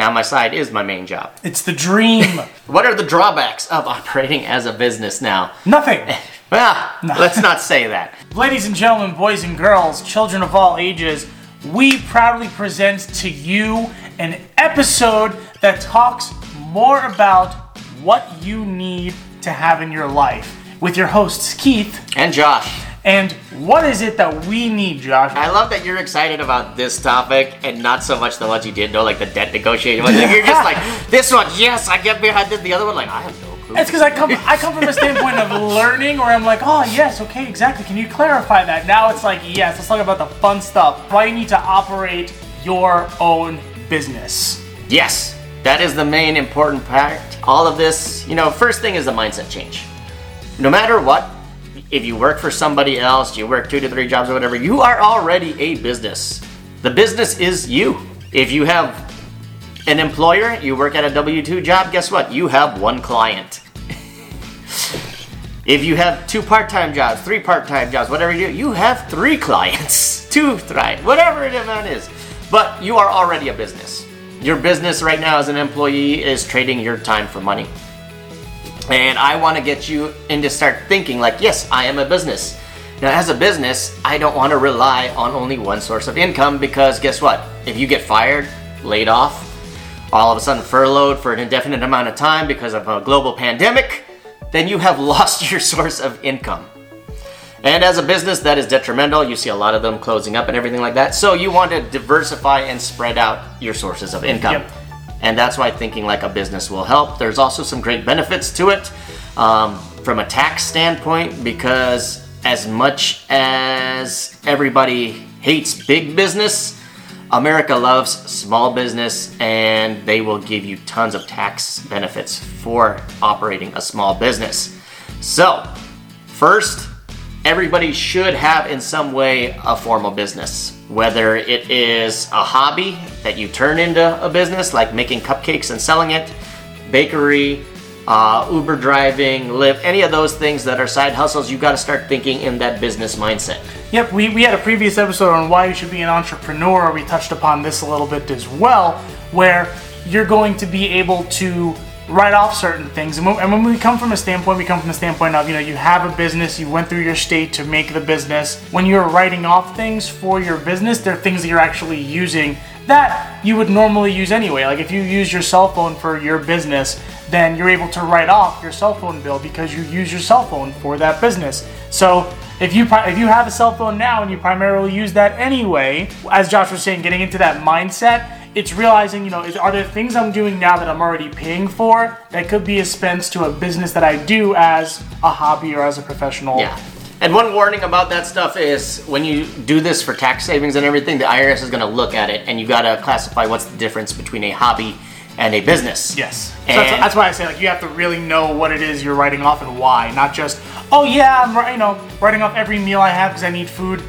Now my side is my main job. It's the dream. What are the drawbacks of operating as a business now? Nothing. Well, let's not say that. Ladies and gentlemen, boys and girls, children of all ages, we proudly present to you an episode that talks more about what you need to have in your life with your hosts, Keith. And Josh, And what is it that we need, Josh? I love that you're excited about this topic and not so much the ones you didn't know, like the debt negotiation. Like, you're just like, this one, yes, I get behind this. The other one, like, I have no clue. It's because I come I come from a standpoint of learning where I'm like, oh yes, okay, exactly. Can you clarify that? Now it's like, yes, let's talk about the fun stuff. Why you need to operate your own business. Yes, that is the main important part. All of this, you know, first thing is the mindset change. No matter what, if you work for somebody else, you work two to three jobs or whatever, you are already a business. The business is you. If you have an employer, you work at a W 2 job, guess what? You have one client. if you have two part time jobs, three part time jobs, whatever you do, you have three clients. Two, three, whatever the amount is. But you are already a business. Your business right now as an employee is trading your time for money. And I want to get you into start thinking like, yes, I am a business. Now, as a business, I don't want to rely on only one source of income because guess what? If you get fired, laid off, all of a sudden furloughed for an indefinite amount of time because of a global pandemic, then you have lost your source of income. And as a business, that is detrimental. You see a lot of them closing up and everything like that. So you want to diversify and spread out your sources of income. Yep. And that's why thinking like a business will help. There's also some great benefits to it um, from a tax standpoint because as much as everybody hates big business, America loves small business and they will give you tons of tax benefits for operating a small business. So, first, everybody should have in some way a formal business. Whether it is a hobby that you turn into a business, like making cupcakes and selling it, bakery, uh, Uber driving, Lyft, any of those things that are side hustles—you've got to start thinking in that business mindset. Yep, we, we had a previous episode on why you should be an entrepreneur. We touched upon this a little bit as well, where you're going to be able to write off certain things. And when, and when we come from a standpoint, we come from the standpoint of, you know, you have a business, you went through your state to make the business. When you're writing off things for your business, they're things that you're actually using that you would normally use anyway. Like if you use your cell phone for your business, then you're able to write off your cell phone bill because you use your cell phone for that business. So if you if you have a cell phone now and you primarily use that anyway, as Josh was saying, getting into that mindset, it's realizing, you know, is, are there things I'm doing now that I'm already paying for that could be a expense to a business that I do as a hobby or as a professional? Yeah. And one warning about that stuff is when you do this for tax savings and everything, the IRS is going to look at it and you got to classify what's the difference between a hobby and a business. Yes. So that's, that's why I say like you have to really know what it is you're writing off and why, not just oh yeah I'm you know writing off every meal I have because I need food.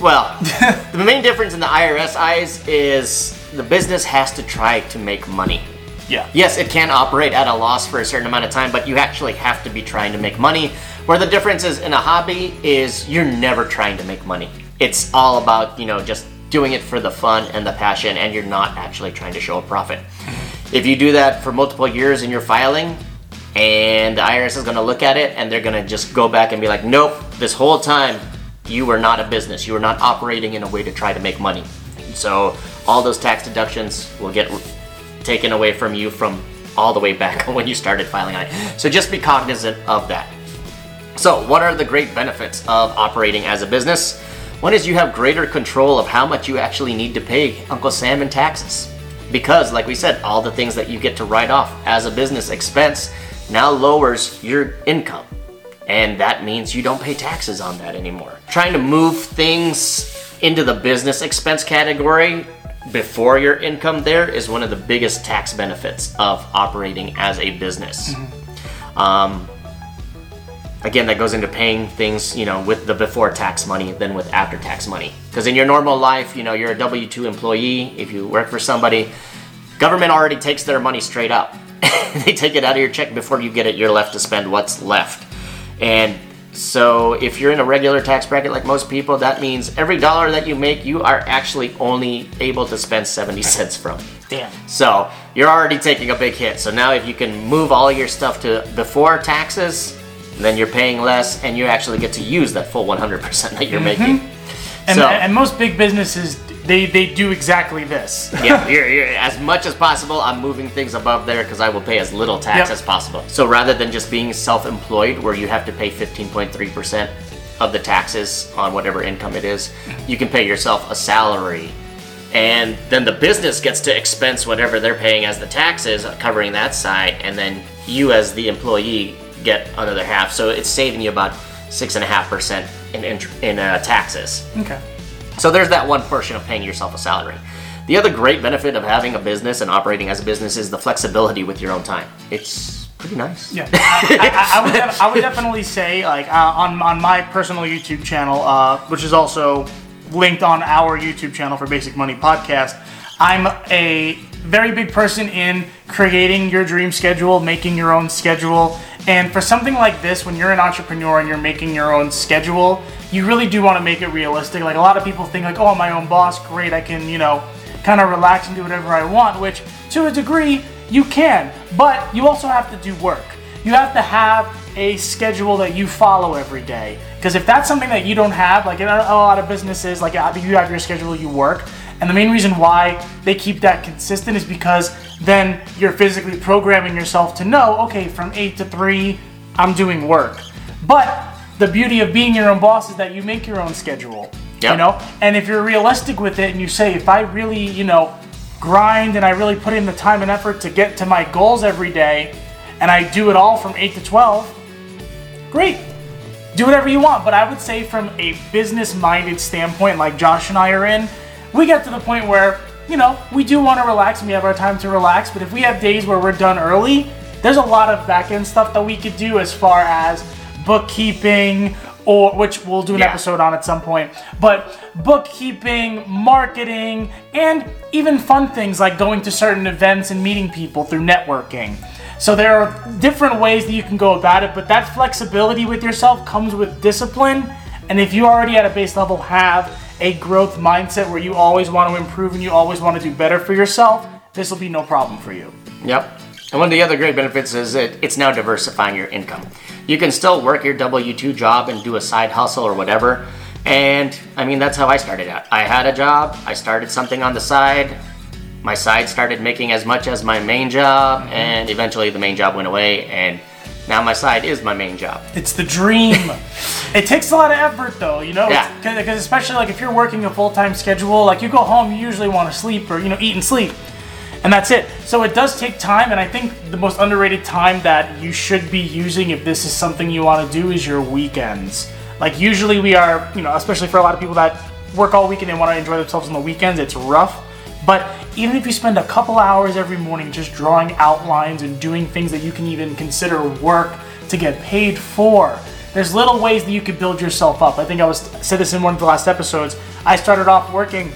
Well, the main difference in the IRS eyes is the business has to try to make money. Yeah. Yes, it can operate at a loss for a certain amount of time, but you actually have to be trying to make money. Where the difference is in a hobby is you're never trying to make money. It's all about, you know, just doing it for the fun and the passion and you're not actually trying to show a profit. If you do that for multiple years and you're filing and the IRS is going to look at it and they're going to just go back and be like, "Nope, this whole time you were not a business. You were not operating in a way to try to make money." So, all those tax deductions will get taken away from you from all the way back when you started filing on it. So just be cognizant of that. So, what are the great benefits of operating as a business? One is you have greater control of how much you actually need to pay Uncle Sam in taxes. Because, like we said, all the things that you get to write off as a business expense now lowers your income. And that means you don't pay taxes on that anymore. Trying to move things into the business expense category before your income there is one of the biggest tax benefits of operating as a business. Um, again, that goes into paying things, you know, with the before tax money than with after tax money. Because in your normal life, you know, you're a W 2 employee, if you work for somebody, government already takes their money straight up. they take it out of your check before you get it, you're left to spend what's left. And so if you're in a regular tax bracket like most people, that means every dollar that you make, you are actually only able to spend 70 cents from. Damn. So you're already taking a big hit. So now if you can move all your stuff to before taxes, then you're paying less and you actually get to use that full 100% that you're making. Mm-hmm. And, so, and most big businesses, they, they do exactly this. yeah, you're, you're, as much as possible, I'm moving things above there because I will pay as little tax Yep. as possible. So rather than just being self-employed, where you have to pay 15.3% of the taxes on whatever income it is, you can pay yourself a salary, and then the business gets to expense whatever they're paying as the taxes, covering that side, and then you as the employee get another half. So it's saving you about six and a half percent in in, in uh, taxes. Okay. So there's that one portion of paying yourself a salary. The other great benefit of having a business and operating as a business is the flexibility with your own time. It's pretty nice. Yeah, I, I, I would def- I would definitely say like uh, on on my personal YouTube channel, uh, which is also linked on our YouTube channel for Basic Money Podcast. I'm a very big person in creating your dream schedule, making your own schedule, and for something like this, when you're an entrepreneur and you're making your own schedule, you really do want to make it realistic. Like a lot of people think like, oh, I'm my own boss, great, I can you know kind of relax and do whatever I want, which to a degree you can, but you also have to do work. You have to have a schedule that you follow every day. Because if that's something that you don't have, like in a, lot of businesses, like you have your schedule, you work. And the main reason why they keep that consistent is because then you're physically programming yourself to know, okay, from 8 to 3, I'm doing work. But the beauty of being your own boss is that you make your own schedule. You know, and if you're realistic with it and you say, if I really, you know, grind and I really put in the time and effort to get to my goals every day, and I do it all from 8 to 12, great. Do whatever you want. But I would say, from a business minded standpoint, like Josh and I are in, we get to the point where, you know, we do want to relax and we have our time to relax. But if we have days where we're done early, there's a lot of back end stuff that we could do as far as bookkeeping or which we'll do an Yeah. episode on at some point but bookkeeping marketing and even fun things like going to certain events and meeting people through networking so there are different ways that you can go about it but that flexibility with yourself comes with discipline and if you already at a base level have a growth mindset where you always want to improve and you always want to do better for yourself this will be no problem for you Yep. And one of the other great benefits is that it's now diversifying your income. You can still work your W 2 job and do a side hustle or whatever. And I mean, that's how I started out. I had a job, I started something on the side. My side started making as much as my main job, mm-hmm. and eventually the main job went away, and now my side is my main job. It's the dream. it takes a lot of effort, though. You know, Yeah. because especially like if you're working a full time schedule, like you go home, you usually want to sleep or you know eat and sleep, and that's it. So it does take time, and I think the most underrated time that you should be using if this is something you want to do is your weekends. Like usually we are, you know, especially for a lot of people that work all weekend and they want to enjoy themselves on the weekends, it's rough. But even if you spend a couple hours every morning just drawing outlines and doing things that you can even consider work to get paid for, there's little ways that you could build yourself up. I think I was said this in one of the last episodes. I started off working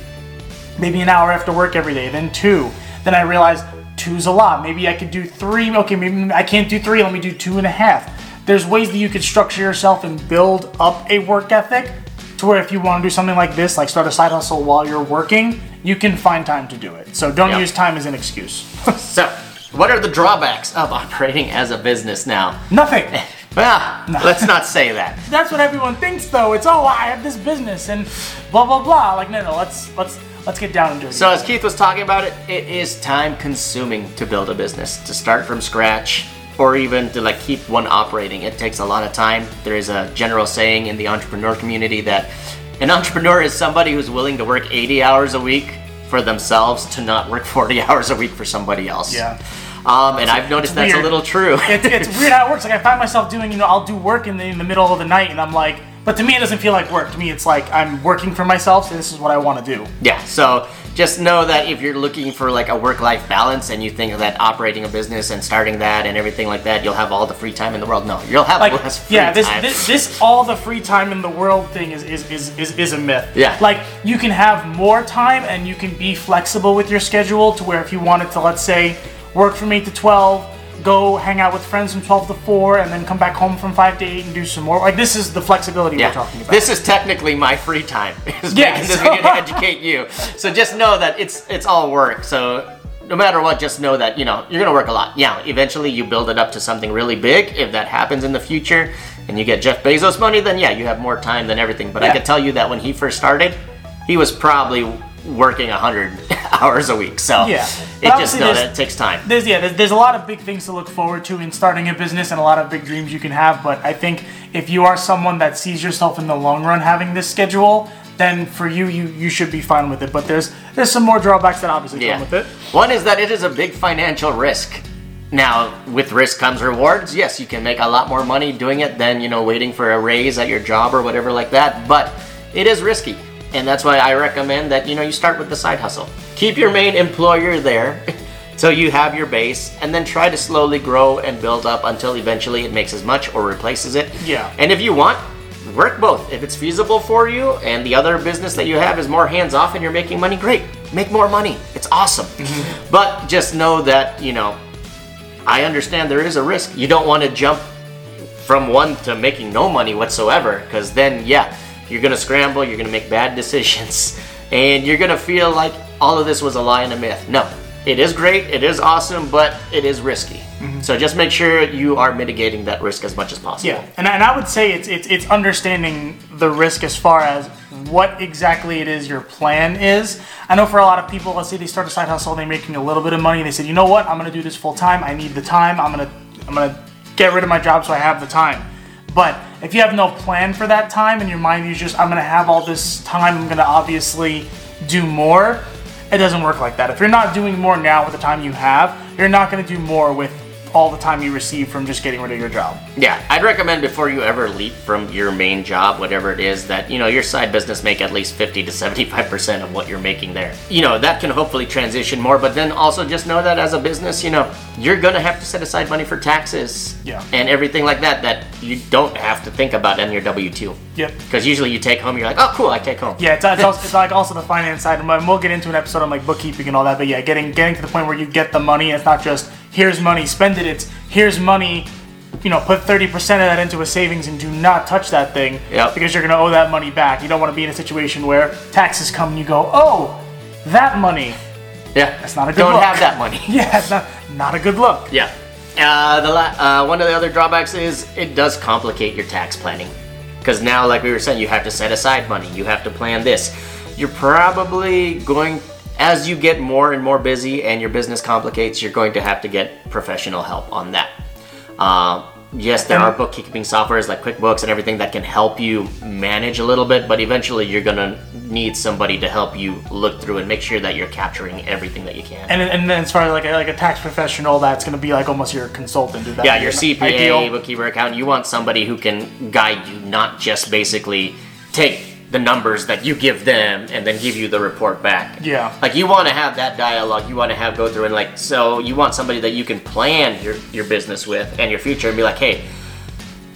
maybe an hour after work every day, then two. Then I realized two's a lot. Maybe I could do three. Okay, maybe I can't do three. Let me do two and a half. There's ways that you could structure yourself and build up a work ethic to where if you want to do something like this, like start a side hustle while you're working, you can find time to do it. So don't Yeah. use time as an excuse. So, what are the drawbacks of operating as a business now? Nothing. Well, let's not say that. That's what everyone thinks though. It's oh I have this business and blah blah blah. Like no no let's let's let's get down and do it. So as Keith was talking about it, it is time consuming to build a business, to start from scratch, or even to like keep one operating. It takes a lot of time. There is a general saying in the entrepreneur community that an entrepreneur is somebody who's willing to work 80 hours a week for themselves to not work 40 hours a week for somebody else. Yeah. Um, and I've noticed that's a little true. it's, it's weird how it works. Like I find myself doing, you know, I'll do work in the, in the middle of the night, and I'm like, but to me it doesn't feel like work. To me, it's like I'm working for myself. So this is what I want to do. Yeah, so just know that if you're looking for like a work-life balance and you think that operating a business and starting that and everything like that, you'll have all the free time in the world. No, you'll have Like less free yeah, this, time. this this all the free time in the world thing is is, is, is is a myth. Yeah. Like you can have more time and you can be flexible with your schedule to where if you wanted to, let's say, work from eight to twelve. Go hang out with friends from 12 to 4 and then come back home from 5 to 8 and do some more. Like, this is the flexibility yeah, we're talking about. this is technically my free time. Is Yeah, making this so- video to educate you. So just know that it's it's all work. So no matter what, just know that you know you're gonna work a lot. Yeah, eventually you build it up to something really big. If that happens in the future, and you get Jeff Bezos money, then yeah, you have more time than everything. But I can tell you that when he first started, he was probably working hundred hours a week. So Yeah. it just know that it takes time. There's yeah, there's, there's a lot of big things to look forward to in starting a business and a lot of big dreams you can have. But I think if you are someone that sees yourself in the long run having this schedule, then for you, you you should be fine with it. But there's there's some more drawbacks that obviously Yeah. come with it. One is that it is a big financial risk. Now, with risk comes rewards. Yes, you can make a lot more money doing it than, you know, waiting for a raise at your job or whatever like that, but it is risky. And that's why I recommend that, you know, you start with the side hustle. Keep your main employer there so you have your base and then try to slowly grow and build up until eventually it makes as much or replaces it. Yeah. And if you want, work both. If it's feasible for you and the other business that you have is more hands off and you're making money, great. Make more money. It's awesome. Mm-hmm. But just know that, you know, I understand there is a risk. You don't want to jump from one to making no money whatsoever because then, yeah, you're to scramble, you're to make bad decisions, and you're to feel like all of this was a lie and a myth. No. It is great, it is awesome, but it is risky. Mm-hmm. So just make sure you are mitigating that risk as much as possible. Yeah, and, and I would say it's, it's it's understanding the risk as far as what exactly it is your plan is. I know for a lot of people, let's say they start a side hustle, they're making a little bit of money, and they said, you know what, I'm gonna do this full time. I need the time. I'm gonna I'm gonna get rid of my job so I have the time. But if you have no plan for that time in your mind, you just I'm gonna have all this time. I'm gonna obviously do more. It doesn't work like that. If you're not doing more now with the time you have, you're not gonna do more with all the time you receive from just getting rid of your job. Yeah, I'd recommend before you ever leap from your main job, whatever it is, that you know your side business make at least 50 to 75 percent of what you're making there. You know that can hopefully transition more, but then also just know that as a business, you know you're gonna have to set aside money for taxes Yeah. and everything like that that you don't have to think about in your W two. Yep. Because usually you take home, you're like, oh cool, I take home. Yeah, it's, it's, also, it's like also the finance side, and we'll get into an episode on like bookkeeping and all that. But yeah, getting getting to the point where you get the money, it's not just here's money, spend it. It's here's money, you know, put thirty percent of that into a savings and do not touch that thing Yep. because you're gonna owe that money back. You don't want to be in a situation where taxes come and you go, oh, that money. Yeah, That's not a good Don't look. have that money. Yeah, it's not not a good look. Yeah. Uh, the la- uh, one of the other drawbacks is it does complicate your tax planning because now, like we were saying, you have to set aside money. You have to plan this. You're probably going as you get more and more busy and your business complicates. You're going to have to get professional help on that. Uh, yes, there are bookkeeping softwares like QuickBooks and everything that can help you manage a little bit, but eventually you're gonna need somebody to help you look through and make sure that you're capturing everything that you can. And and then as far as like a, like a tax professional, that's gonna be like almost your consultant. Yeah, your CPA, ideal. bookkeeper account. You want somebody who can guide you, not just basically take the numbers that you give them and then give you the report back. Yeah. Like you want to have that dialogue. You want to have go through and like so you want somebody that you can plan your your business with and your future and be like, hey.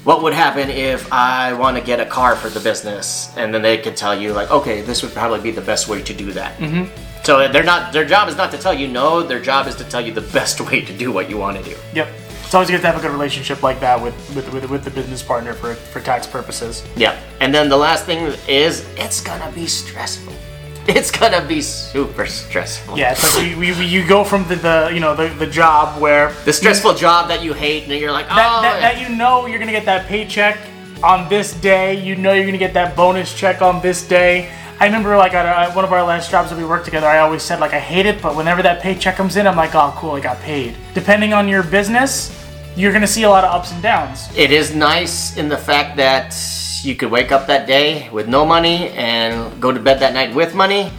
What would happen if I want to get a car for the business? And then they could tell you, like, okay, this would probably be the best way to do that. Mm-hmm. So they're not. Their job is not to tell you no. Their job is to tell you the best way to do what you want to do. Yep. It's always good to have a good relationship like that with with, with, with the business partner for, for tax purposes. Yeah. And then the last thing is it's gonna be stressful. It's gonna be super stressful. Yeah, it's like we, we, we, you go from the, the you know the, the job where The stressful job that you hate and you're like, oh that, that, that you know you're gonna get that paycheck on this day. You know you're gonna get that bonus check on this day. I remember like at one of our last jobs that we worked together, I always said like I hate it, but whenever that paycheck comes in, I'm like, oh cool, I got paid. Depending on your business, you're gonna see a lot of ups and downs. it is nice in the fact that you could wake up that day with no money and go to bed that night with money.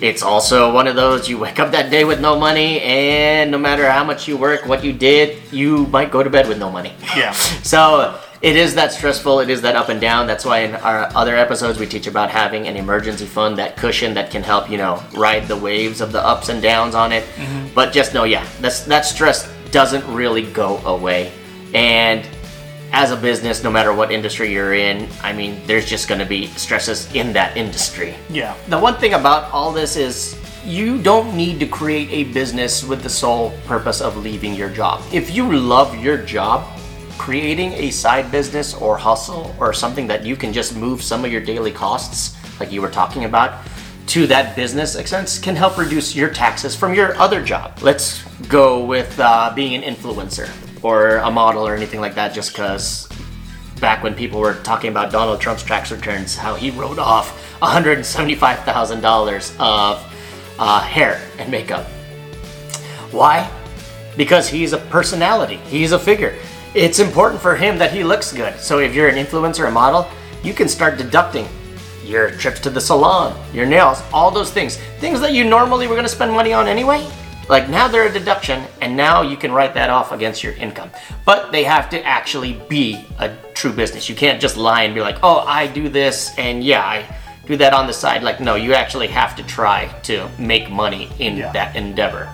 It's also one of those you wake up that day with no money, and no matter how much you work, what you did, you might go to bed with no money. Yeah. So it is that stressful. It is that up and down. That's why in our other episodes we teach about having an emergency fund, that cushion that can help you know ride the waves of the ups and downs on it. Mm-hmm. But just know, yeah, that's that stress doesn't really go away. And as a business, no matter what industry you're in, I mean, there's just going to be stresses in that industry. Yeah. The one thing about all this is you don't need to create a business with the sole purpose of leaving your job. If you love your job, creating a side business or hustle or something that you can just move some of your daily costs, like you were talking about, to that business expense can help reduce your taxes from your other job. Let's go with uh, being an influencer or a model or anything like that, just because back when people were talking about Donald Trump's tax returns, how he wrote off $175,000 of uh, hair and makeup. Why? Because he's a personality, he's a figure. It's important for him that he looks good. So if you're an influencer, a model, you can start deducting your trips to the salon, your nails, all those things. Things that you normally were going to spend money on anyway. Like now they're a deduction, and now you can write that off against your income. But they have to actually be a true business. You can't just lie and be like, oh, I do this, and yeah, I do that on the side. Like, no, you actually have to try to make money in Yeah. that endeavor.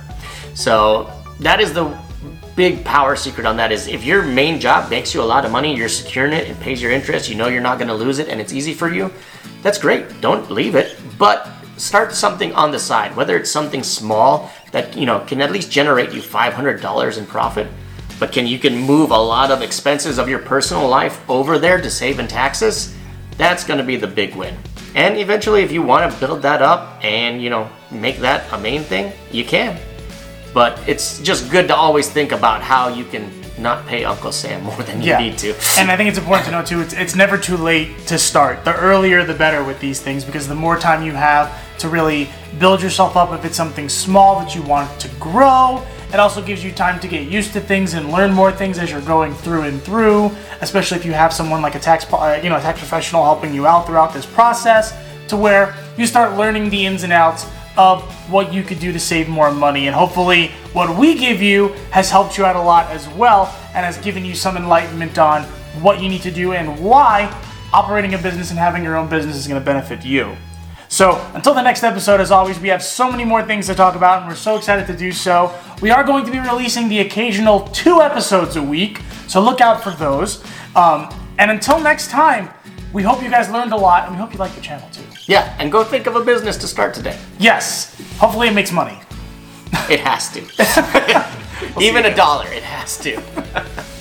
So that is the big power secret on that is if your main job makes you a lot of money, you're securing it, it pays your interest, you know you're not going to lose it, and it's easy for you, that's great. Don't leave it, but start something on the side, whether it's something small that you know can at least generate you $500 in profit, but can you can move a lot of expenses of your personal life over there to save in taxes. That's going to be the big win. And eventually, if you want to build that up and you know make that a main thing, you can but it's just good to always think about how you can not pay Uncle Sam more than you Yeah. need to. And I think it's important to know too, it's, it's never too late to start. The earlier the better with these things because the more time you have to really build yourself up if it's something small that you want to grow. It also gives you time to get used to things and learn more things as you're going through and through, especially if you have someone like a tax, uh, you know, a tax professional helping you out throughout this process to where you start learning the ins and outs of what you could do to save more money. And hopefully, what we give you has helped you out a lot as well and has given you some enlightenment on what you need to do and why operating a business and having your own business is going to benefit you. So, until the next episode, as always, we have so many more things to talk about, and we're so excited to do so. We are going to be releasing the occasional two episodes a week, so look out for those. Um, and until next time, we hope you guys learned a lot, and we hope you like the channel too. Yeah, and go think of a business to start today. Yes, hopefully it makes money. It has to. Even a dollar, it has to.